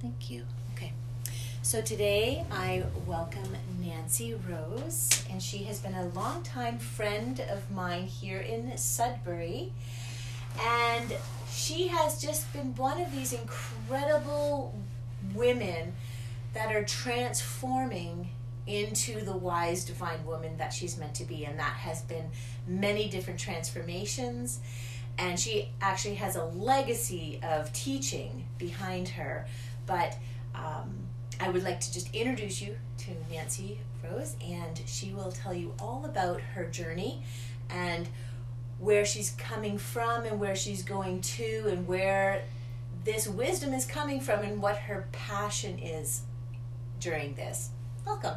Thank you. Okay. So today I welcome Nancy Rose, and she has been a longtime friend of mine here in Sudbury. And she has just been one of these incredible women that are transforming into the wise divine woman that she's meant to be and that has been many different transformations and she actually has a legacy of teaching behind her but um, i would like to just introduce you to nancy rose and she will tell you all about her journey and where she's coming from and where she's going to and where this wisdom is coming from and what her passion is during this welcome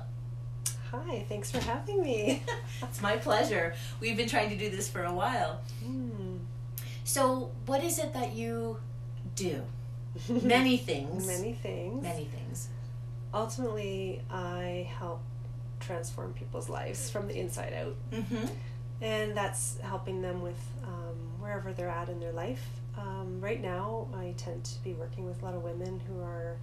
Hi, thanks for having me. it's my pleasure. We've been trying to do this for a while. Mm. So, what is it that you do? Many things. Many things. Many things. Ultimately, I help transform people's lives from the inside out. Mm-hmm. And that's helping them with um, wherever they're at in their life. Um, right now, I tend to be working with a lot of women who are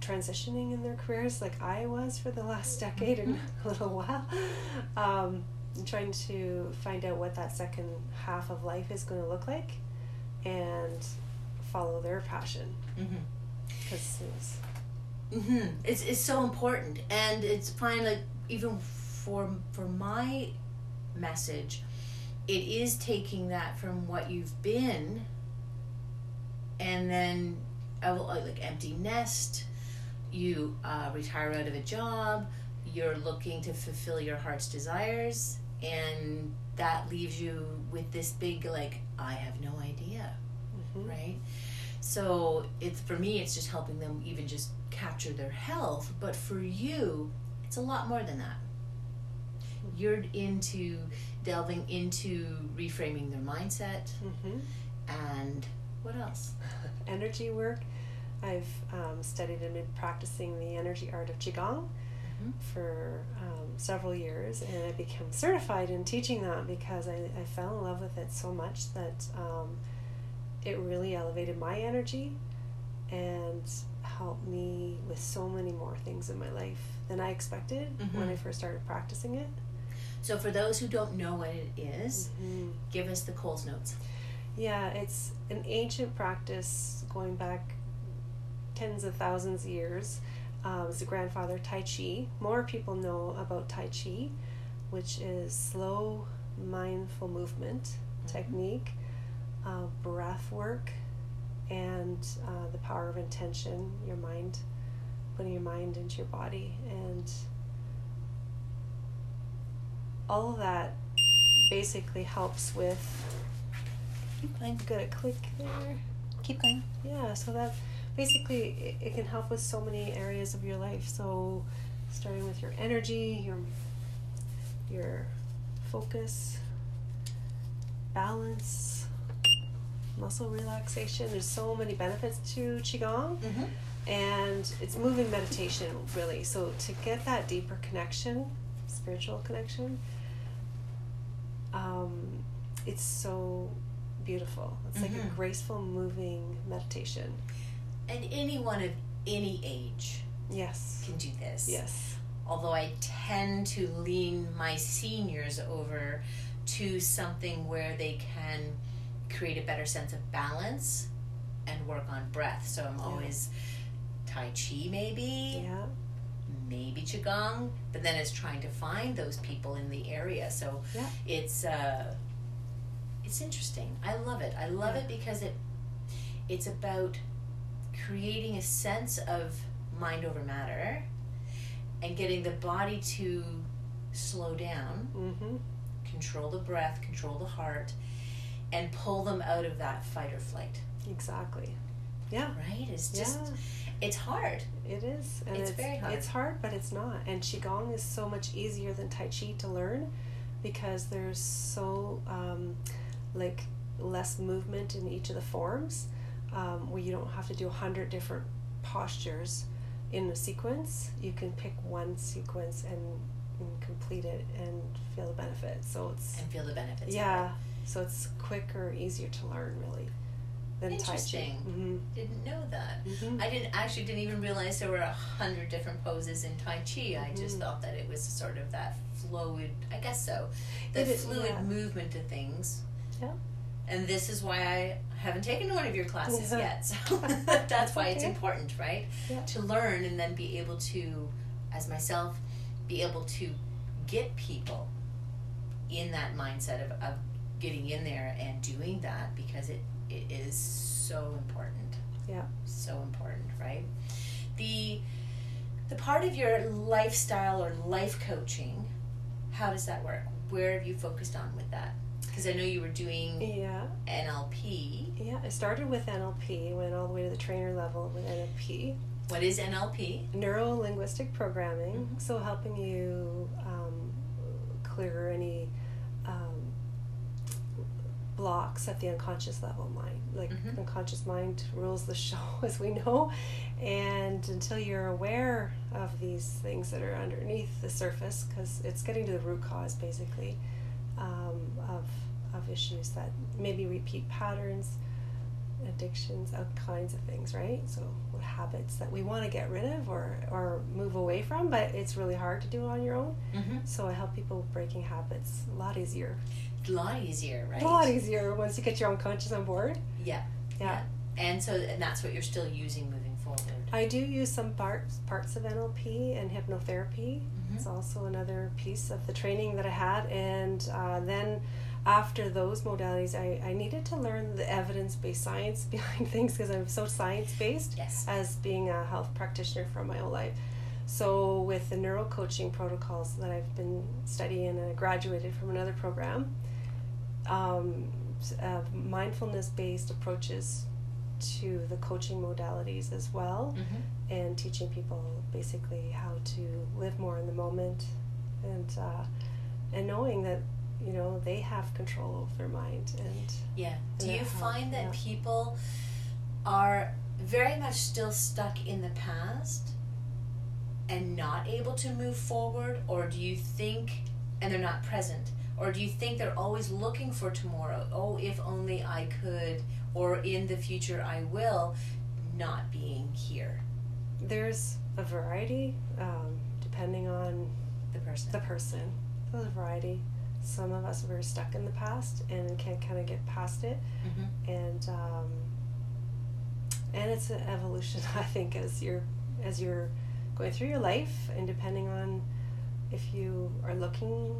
transitioning in their careers like I was for the last decade and a little while. Um, trying to find out what that second half of life is going to look like and follow their passion. Because mm-hmm. mm-hmm. it's, it's so important. And it's fine, like, even for, for my message, it is taking that from what you've been and then I will like empty nest you uh, retire out of a job, you're looking to fulfill your heart's desires, and that leaves you with this big, like, I have no idea, mm-hmm. right? So it's for me, it's just helping them even just capture their health, but for you, it's a lot more than that. You're into delving into reframing their mindset, mm-hmm. and what else? Energy work I've um, studied and been practicing the energy art of Qigong mm-hmm. for um, several years, and I became certified in teaching that because I, I fell in love with it so much that um, it really elevated my energy and helped me with so many more things in my life than I expected mm-hmm. when I first started practicing it. So, for those who don't know what it is, mm-hmm. give us the Coles Notes. Yeah, it's an ancient practice going back tens of thousands of years uh, was the grandfather Tai Chi. More people know about Tai Chi, which is slow, mindful movement mm-hmm. technique, uh, breath work, and uh, the power of intention, your mind, putting your mind into your body. And all of that basically helps with. Keep going. Got a click there. Keep going. Yeah, so that basically it, it can help with so many areas of your life so starting with your energy your your focus balance muscle relaxation. There's so many benefits to qigong. Mm-hmm. and it's moving meditation really. So to get that deeper connection spiritual connection um, it's so beautiful. It's mm-hmm. like a mm-hmm. graceful moving meditation. And anyone of any age yes. can do this. Yes. Although i tend to lean my seniors over to something where they can create a better sense of balance and work on breath so i'm yeah. always tai chi maybe yeah maybe qigong but then it's trying to find those people in the area so yeah. it's uh it's interesting i love it i love yeah. it because it it's about creating a sense of mind over matter and getting the body to slow down, mm-hmm. control the breath, control the heart, and pull them out of that fight or flight. Exactly. Yeah. Right? It's just, yeah. it's hard. It is. And it's, it's, very hard. It's hard, but it's not. And Qigong is so much easier than Tai Chi to learn because there's so, um, like, less movement in each of the forms um, where you don't have to do a hundred different postures in a sequence. You can pick one sequence and, and complete it and feel the benefits. So it's and feel the benefits. Yeah. So it's quicker, easier to learn, really. than Tai Chi. Interesting. hmm Didn't know that. hmm I didn't actually didn't even realize there were a hundred different poses in Tai Chi. I just Mhm. thought that it was sort of that fluid. I guess so. The It fluid yeah. movement of things. Yeah. And this is why I haven't taken one of your classes Yeah. yet. So that's That's why it's important, right? Yeah. To learn and then be able to, as myself, be able to get people in that mindset of, of getting in there and doing that because it, it is so important. Yeah. So important, right? The the part of your lifestyle or life coaching, how does that work? Where have you focused on with that? Because I know you were doing Yeah. NLP. Yeah. I started with NLP, went all the way to the trainer level with NLP. What is NLP? Neuro linguistic programming. Mhm. So helping you um, clear any blocks at the unconscious level mind. Like Mhm. unconscious mind rules the show, as we know. And until you're aware of these things that are underneath the surface, because it's getting to the root cause basically um, of of issues that maybe repeat patterns, addictions, all kinds of things, right? So habits that we want to get rid of or or move away from, but it's really hard to do on your own. Mm-hmm. So I help people breaking habits a lot easier. A lot easier, right? A lot easier once you get your own unconscious on board. Yeah. Yeah. And so, and that's what you're still using moving forward. I do use some parts parts of NLP and hypnotherapy. Mhm. It's also another piece of the training that I had, and uh, then after those modalities, I, I needed to learn the evidence based science behind things because I'm so science based Yes. as being a health practitioner for my whole life. So with the neuro coaching protocols that I've been studying and I graduated from another program, um, uh, mindfulness based approaches to the coaching modalities as well Mm-hmm. and teaching people basically how to live more in the moment and uh, and knowing that you know they have control over their mind and Yeah. Do And you their health, find that yeah. people are very much still stuck in the past and not able to move forward, or do you think, and they're not present, or do you think they're always looking for tomorrow? Oh, if only I could, or in the future I will, not being here, there's a variety um, depending on the person. the person there's a variety some of us were stuck in the past and can't kind of get past it mm-hmm. and um, and it's an evolution i think as you're as you're going through your life and depending on if you are looking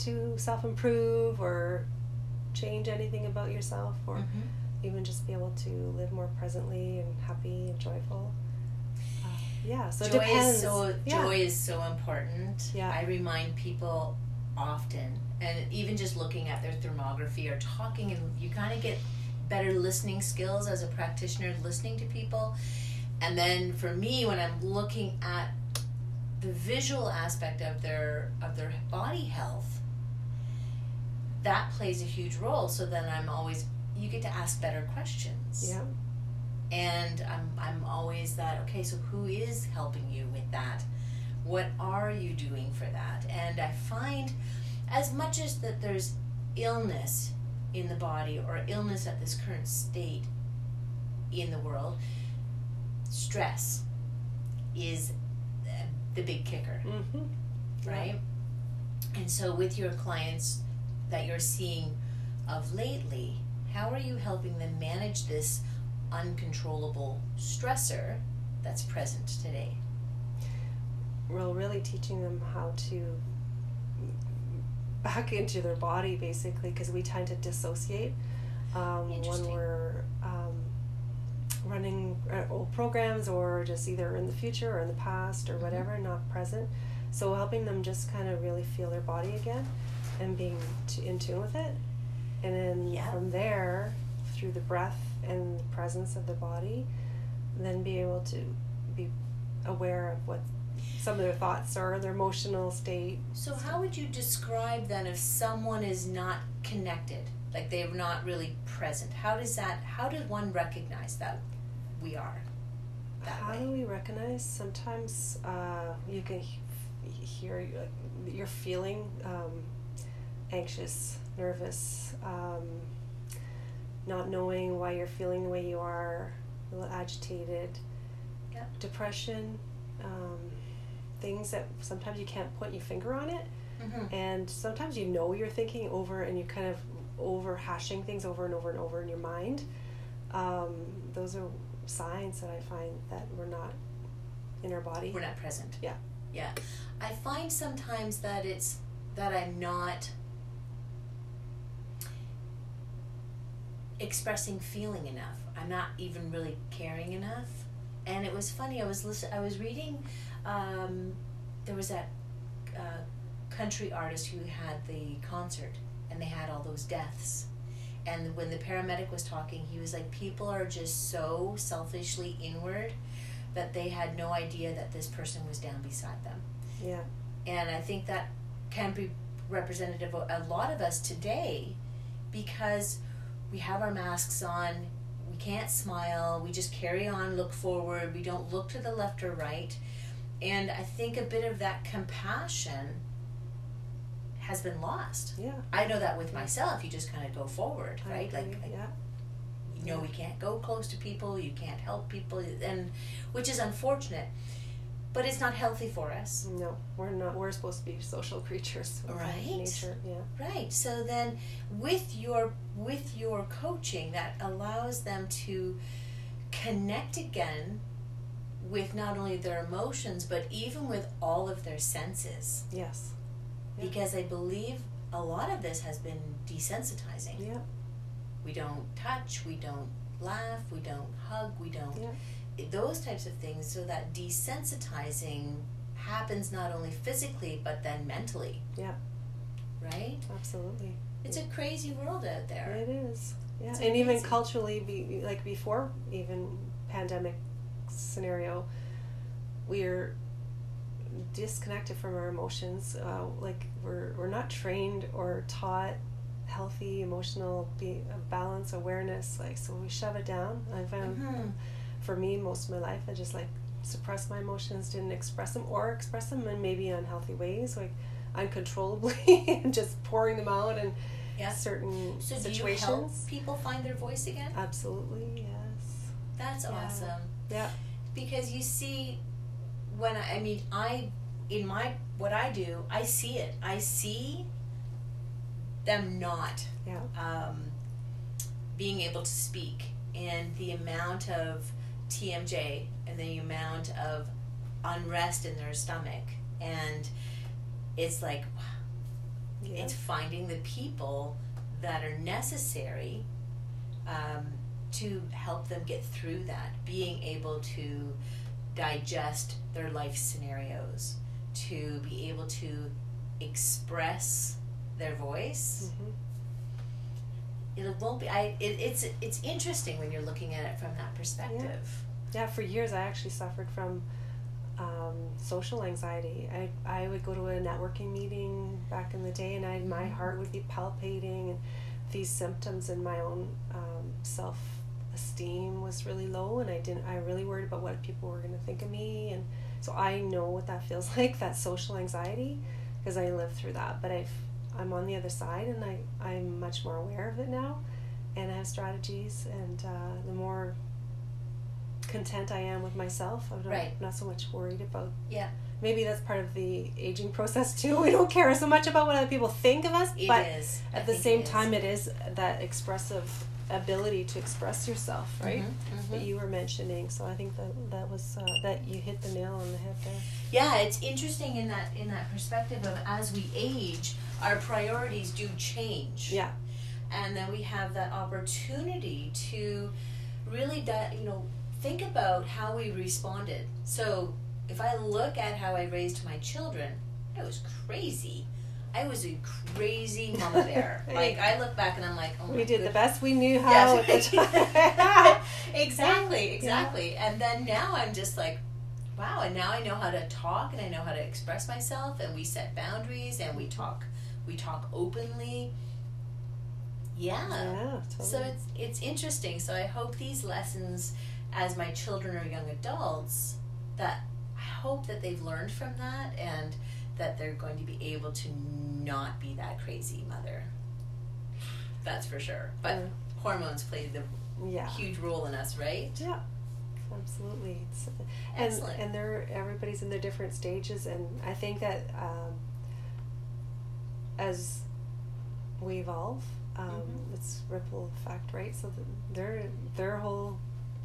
to self-improve or change anything about yourself or Mm-hmm. even just be able to live more presently and happy and joyful uh, yeah so joy it depends is so yeah. joy is so important. Yeah. I remind people often, and even just looking at their thermography or talking, and you kind of get better listening skills as a practitioner, listening to people. And then for me, when I'm looking at the visual aspect of their of their body health, that plays a huge role. So then I'm always you get to ask better questions yeah and I'm, I'm always that okay so who is helping you with that what are you doing for that and i find as much as that there's illness in the body or illness at this current state in the world stress is the big kicker mm-hmm. right? And so, with your clients that you're seeing of lately, how are you helping them manage this uncontrollable stressor that's present today? well really teaching them how to back into their body basically because we tend to dissociate um, when we're um, running uh, old programs or just either in the future or in the past or Mhm. whatever not present so helping them just kind of really feel their body again and being t- in tune with it and then Yeah. from there through the breath and the presence of the body then be able to be aware of what some of their thoughts are, their emotional state. So, how would you describe then if someone is not connected, like they're not really present? How does that? How does one recognize that we are that How way? do we recognize? Sometimes uh, you can he- hear like, you're feeling um, anxious, nervous. Um, not knowing why you're feeling the way you are, a little agitated, Yeah. depression, um, things that sometimes you can't put your finger on it, Mm-hmm. and sometimes you know you're thinking over and you're kind of over hashing things over and over and over in your mind. Um, those are signs that I find that we're not in our body. We're not present. Yeah. Yeah. I find sometimes that it's that I'm not expressing feeling enough. I'm not even really caring enough. And it was funny. I was listen. I was reading. Um, there was that uh, country artist who had the concert, and they had all those deaths. And when the paramedic was talking, he was like, "People are just so selfishly inward that they had no idea that this person was down beside them." Yeah. And I think that can be representative of a lot of us today because we have our masks on, we can't smile, we just carry on, look forward, we don't look to the left or right. And I think a bit of that compassion has been lost. Yeah. I know that with myself, you just kind of go forward, right? Like, yeah. you know we can't go close to people you can't help people and which is unfortunate but it's not healthy for us No, we're not. We're supposed to be social creatures. Right. Nature. Yeah. right so then with your with your coaching that allows them to connect again with not only their emotions but even with all of their senses Yes. Yeah. because i believe a lot of this has been desensitizing Yeah. we don't touch we don't laugh we don't hug we don't Yeah. Those types of things so that desensitizing happens not only physically but then mentally Yeah. right Absolutely. it's a crazy world out there It is. Yeah. It's and even culturally, be, like before even pandemic scenario, we're disconnected from our emotions. Uh, like we're we're not trained or taught healthy emotional be, balance awareness. Like so, we shove it down. I found Mhm. For me most of my life, I just like suppressed my emotions, didn't express them or express them in maybe unhealthy ways, like uncontrollably, and just pouring them out in Yeah. certain so do situations. you help people find their voice again Absolutely, yes. that's Yeah. awesome Yeah. because you see when I, I mean i in my what i do i see it i see them not Yeah. um, being able to speak and the amount of TMJ and the amount of unrest in their stomach and it's like Yeah. it's finding the people that are necessary um, to help them get through that being able to digest their life scenarios to be able to express their voice Mhm. It won't be i it, it's it's interesting when you're looking at it from that perspective Yeah, for years I actually suffered from um, social anxiety. I, I would go to a networking meeting back in the day and I, my Mhm. heart would be palpating and these symptoms in my own um, self esteem was really low and I didn't I really worried about what people were going to think of me and so I know what that feels like that social anxiety because I lived through that but I've I'm on the other side and I I'm much more aware of it now and I have strategies and uh, the more content I am with myself I'm not, Right. not so much worried about Yeah. maybe that's part of the aging process too we don't care so much about what other people think of us It is. but I at the same it is. time it is that expressive ability to express yourself right Mhm, that mhm. you were mentioning so i think that that was uh, that you hit the nail on the head there yeah it's interesting in that in that perspective of as we age our priorities do change. Yeah. And then we have that opportunity to really di- you know think about how we responded. So if i look at how i raised my children i was crazy. I was a crazy mama bear. Like i look back and i'm like oh my we did the best we knew how at the time. exactly, exactly. And then now I'm just like, wow, and now I know how to talk and I know how to express myself and we set boundaries and we talk we talk openly. Yeah. yeah totally. So it's it's interesting. So I hope these lessons as my children are young adults that I hope that they've learned from that and that they're going to be able to not be that crazy mother. That's for sure. But Yeah. hormones play the yeah huge role in us, right? yeah absolutely it's, and Excellent. and they're everybody's in their different stages and i think that um, as we evolve um, Mhm. it's ripple effect right so the, they're they're whole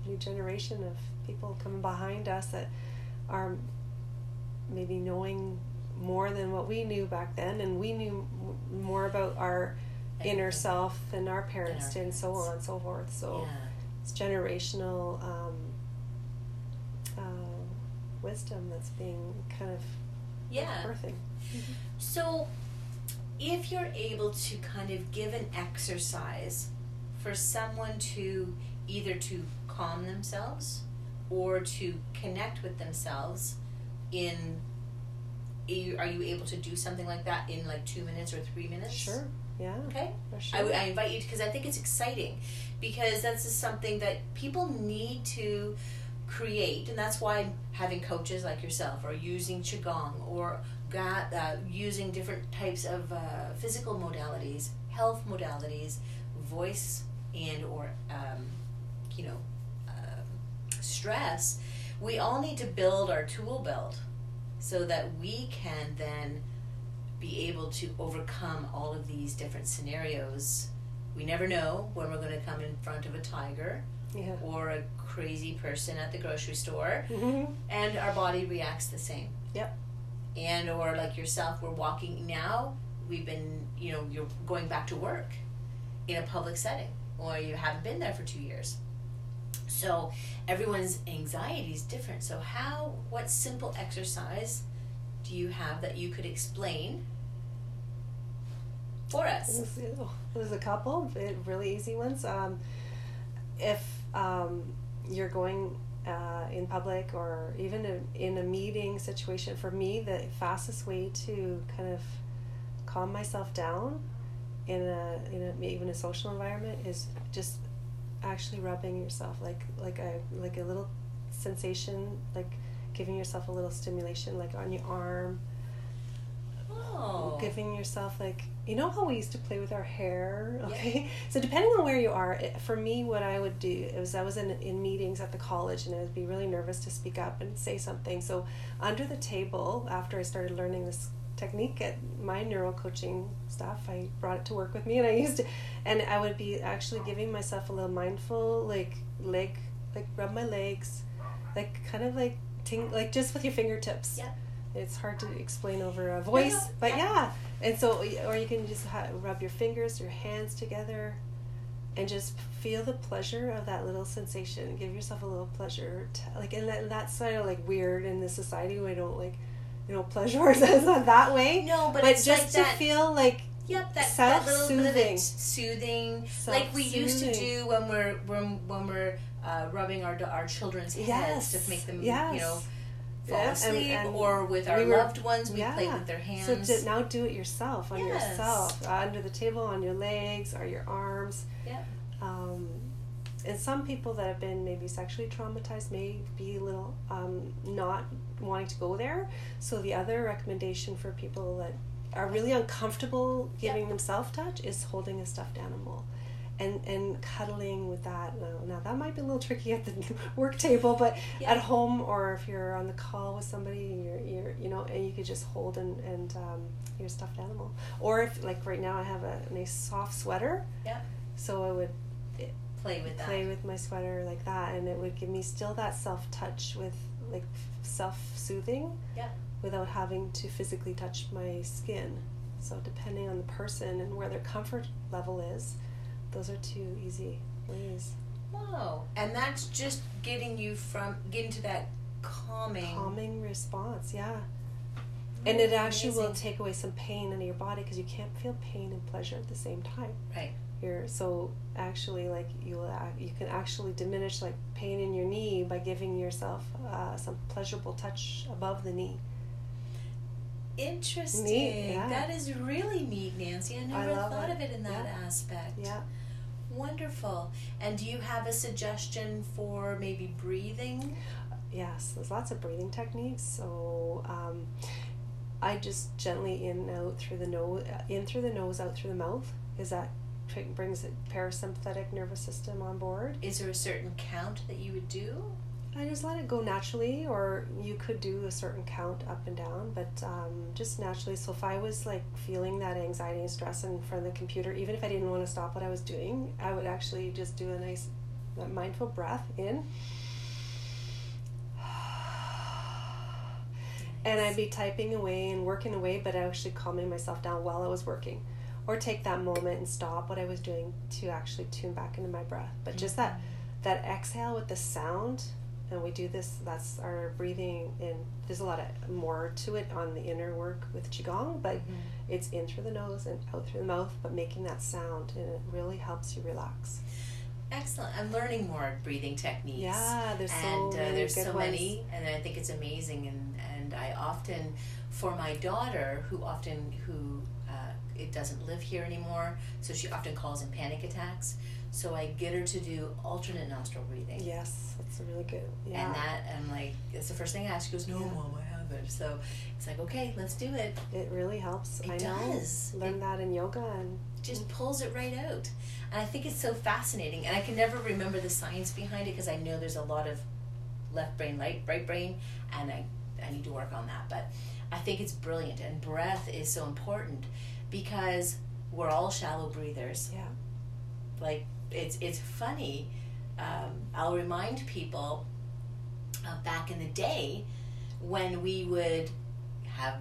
new generation of people coming behind us that are maybe knowing more than what we knew back then and we knew m- more about our inner self than our parents our did and so on and so forth so yeah. it's generational um, uh, wisdom that's being kind of Yeah. birthing. So, if you're able to kind of give an exercise for someone to either to calm themselves or to connect with themselves in are you, able to do something like that in like 2 minutes or 3 minutes? Sure. Yeah. Okay. Sure. I, I invite you because I think it's exciting because that's just something that people need to create, and that's why having coaches like yourself or using qigong or got, uh, using different types of uh, physical modalities, health modalities, voice and or um, you know um, stress. We all need to build our tool belt so that we can then be able to overcome all of these different scenarios. We never know when we're going to come in front of a tiger yeah. or a crazy person at the grocery store, Mm-hmm. and our body reacts the same. Yep. And or like yourself, we're walking now. We've been, you know, you're going back to work in a public setting, or you haven't been there for two years. So everyone's anxiety is different. So how, what simple exercise do you have that you could explain for us? There's, there's a couple really easy ones. Um, if um, you're going uh, in public or even in, in a meeting situation, for me, the fastest way to kind of calm myself down in a in a even a social environment is just actually rubbing yourself like like a like a little sensation like giving yourself a little stimulation like on your arm. Oh, giving yourself like you know how we used to play with our hair? Okay. So depending on where you are it, for me what i would do is i was in, in meetings at the college and i would be really nervous to speak up and say something. So under the table after i started learning this technique at my neuro coaching stuff i brought it to work with me and i used it. And i would be actually giving myself a little mindful like leg like rub my legs like kind of like ting like just with your fingertips. Yep. It's hard to explain over a voice but yeah. and so or you can just ha- rub your fingers your hands together and just feel the pleasure of that little sensation give yourself a little pleasure to, like and that, that's sort of like weird in the society we don't like you know pleasure ourselves not that way no, but, but, just like to that. feel like Yep, that, that little bit of soothing, like we used to do when we're when, when we're uh, rubbing our our children's heads Yes, to make them yes. you know fall Yeah, and- asleep, and or with our we were- loved ones, we play yeah. with their hands. so now do it yourself on Yes. yourself uh, under the table on your legs or your arms Yep. um, and some people that have been maybe sexually traumatized may be a little um, not wanting to go there. So the other recommendation for people that are really uncomfortable giving themselves touch is holding a stuffed animal. And, and cuddling with that now, now that might be a little tricky at the work table but Yeah. at home or if you're on the call with somebody and you're, you're you know and you could just hold and, and um, your stuffed animal or if like right now I have a nice soft sweater Yep. so I would play with that. play with my sweater like that and it would give me still that self touch with like self soothing Yeah. without having to physically touch my skin so depending on the person and where their comfort level is those are two easy ways Whoa. And that's just getting you from getting to that calming. calming response yeah and it actually will take away some pain in your body because you can't feel pain and pleasure at the same time Right. You're, so actually like you you can actually diminish like pain in your knee by giving yourself uh, some pleasurable touch above the knee Interesting. Neat, yeah. That is really neat, Nancy. I never love thought it. of it in that Yeah. aspect. yeah Wonderful. And do you have a suggestion for maybe breathing? yes there's lots of breathing techniques so um, i just gently in out through the nose in through the nose out through the mouth is that brings the parasympathetic nervous system on board. Is there a certain count that you would do? I just let it go naturally, or you could do a certain count up and down, but um, just naturally. So if I was like feeling that anxiety and stress in front of the computer, even if I didn't want to stop what I was doing, I would actually just do a nice mindful breath in. And I'd be typing away and working away, but actually calming myself down while I was working. Or take that moment and stop what I was doing to actually tune back into my breath. But just that that exhale with the sound and we do this that's our breathing and there's a lot of more to it on the inner work with qigong but mm-hmm. it's in through the nose and out through the mouth but making that sound and it really helps you relax excellent i'm learning more breathing techniques yeah there's and so uh, many there's so ones. many and i think it's amazing and and i often for my daughter who often who uh, it doesn't live here anymore so she often calls in panic attacks so I get her to do alternate nostril breathing. Yes, that's really good. Yeah. And that, I'm like, it's the first thing I ask. She goes, No, yeah. mom, I haven't. So it's like, okay, let's do it. It really helps. It I does. Know. Learn it that in yoga and just pulls it right out. And I think it's so fascinating. And I can never remember the science behind it because I know there's a lot of left brain, right, right brain, and I, I need to work on that. But I think it's brilliant. And breath is so important because we're all shallow breathers. Yeah. Like it's it's funny. Um, I'll remind people uh, back in the day when we would have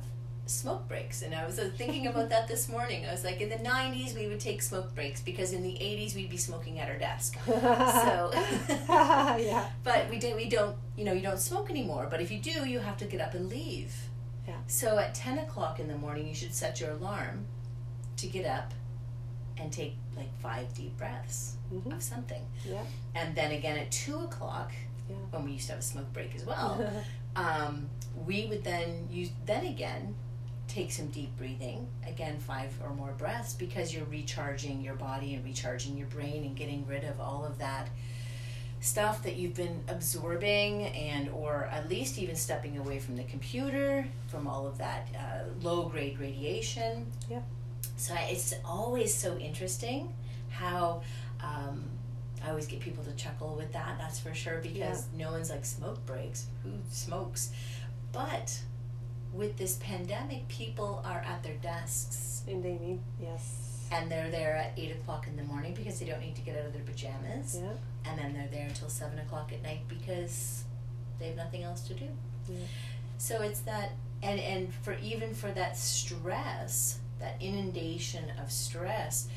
smoke breaks and i was uh, thinking about that this morning. I was like in the 90s we would take smoke breaks because in the 80s we'd be smoking at our desk. So yeah. But we do we don't you know you don't smoke anymore. But if you do you have to get up and leave. Yeah. So at 10 o'clock in the morning you should set your alarm to get up and take like five deep breaths mm-hmm. of something. Yeah. And then again at two o'clock, yeah. when we used to have a smoke break as well, um, we would then use then again take some deep breathing again five or more breaths because you're recharging your body and recharging your brain and getting rid of all of that stuff that you've been absorbing and or at least even stepping away from the computer from all of that uh, low grade radiation yep so it's always so interesting how um, I always get people to chuckle with that. That's for sure because yeah. no one's like smoke breaks. Who smokes? But with this pandemic, people are at their desks. And they need yes. And they're there at eight o'clock in the morning because they don't need to get out of their pajamas. Yeah. And then they're there until seven o'clock at night because they have nothing else to do. Yeah. So it's that, and and for even for that stress, that inundation of stress,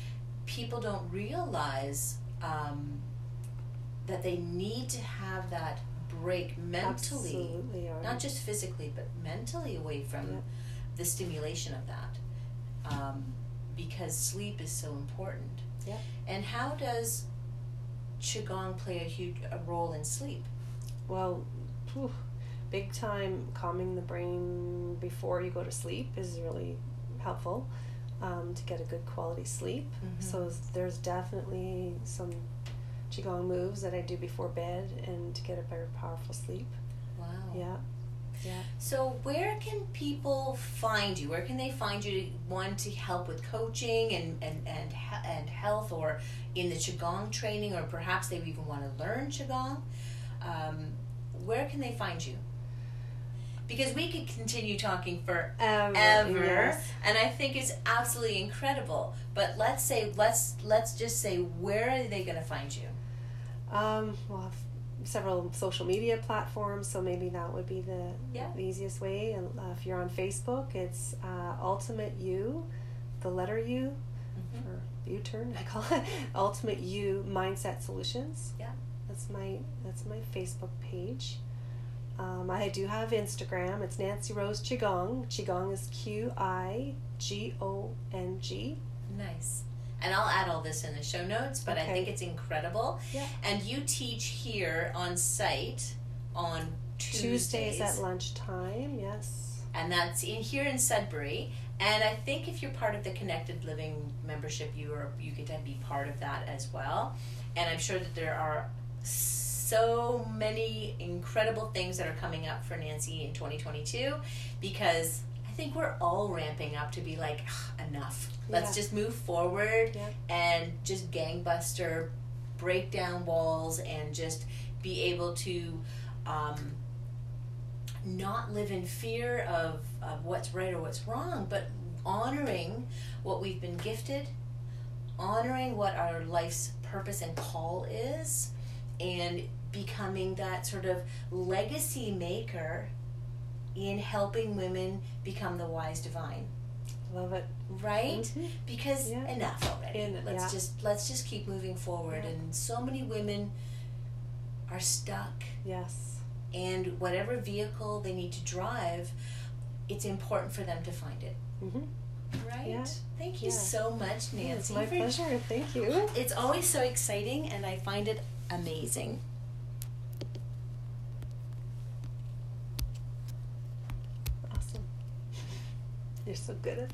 people don't realize um, that they need to have that break mentally, not just physically, but mentally away from yeah. the stimulation of that, um, because sleep is so important. Yeah. And how does qigong play a huge a role in sleep? Well, whew, big time calming the brain before you go to sleep is really helpful um, to get a good quality sleep. Mm-hmm. So there's definitely some qigong moves that I do before bed and to get a very powerful sleep. Wow. Yeah. Yeah. So where can people find you? Where can they find you to want to help with coaching and and and and health, or in the qigong training, or perhaps they even want to learn qigong? Um, where can they find you? Because we could continue talking forever. ever, yes. and i think it's absolutely incredible. But let's say let's let's just say where are they going to find you? Um well several social media platforms so maybe that would be the, yeah. the easiest way. And uh, if you're on facebook it's uh, ultimate you the letter u mm-hmm. for u-turn i call it ultimate you mindset solutions. Yeah. That's my that's my facebook page um, I do have Instagram. It's Nancy Rose Qigong. Qigong is Q I G O N G. Nice. And I'll add all this in the show notes, but okay. I think it's incredible. Yeah. And you teach here on site on Tuesdays. Tuesdays at lunchtime, yes. And that's in here in Sudbury. And I think if you're part of the Connected Living membership, you are you get to be part of that as well. And I'm sure that there are so many incredible things that are coming up for Nancy in 2022 because I think we're all ramping up to be like enough. Let's Yeah. just move forward Yeah. and just gangbuster, break down walls, and just be able to um, not live in fear of, of what's right or what's wrong, but honoring what we've been gifted, honoring what our life's purpose and call is, and becoming that sort of legacy maker in helping women become the wise divine Love it. right Mhm. because Yeah. enough already In- let's yeah. just let's just keep moving forward Yeah. and so many women are stuck Yes. and whatever vehicle they need to drive it's important for them to find it Mm-hmm. right Yeah. thank you Yeah. so much It's nancy my pleasure. Thank you. it's always so exciting and i find it amazing Awesome. You're so good at that.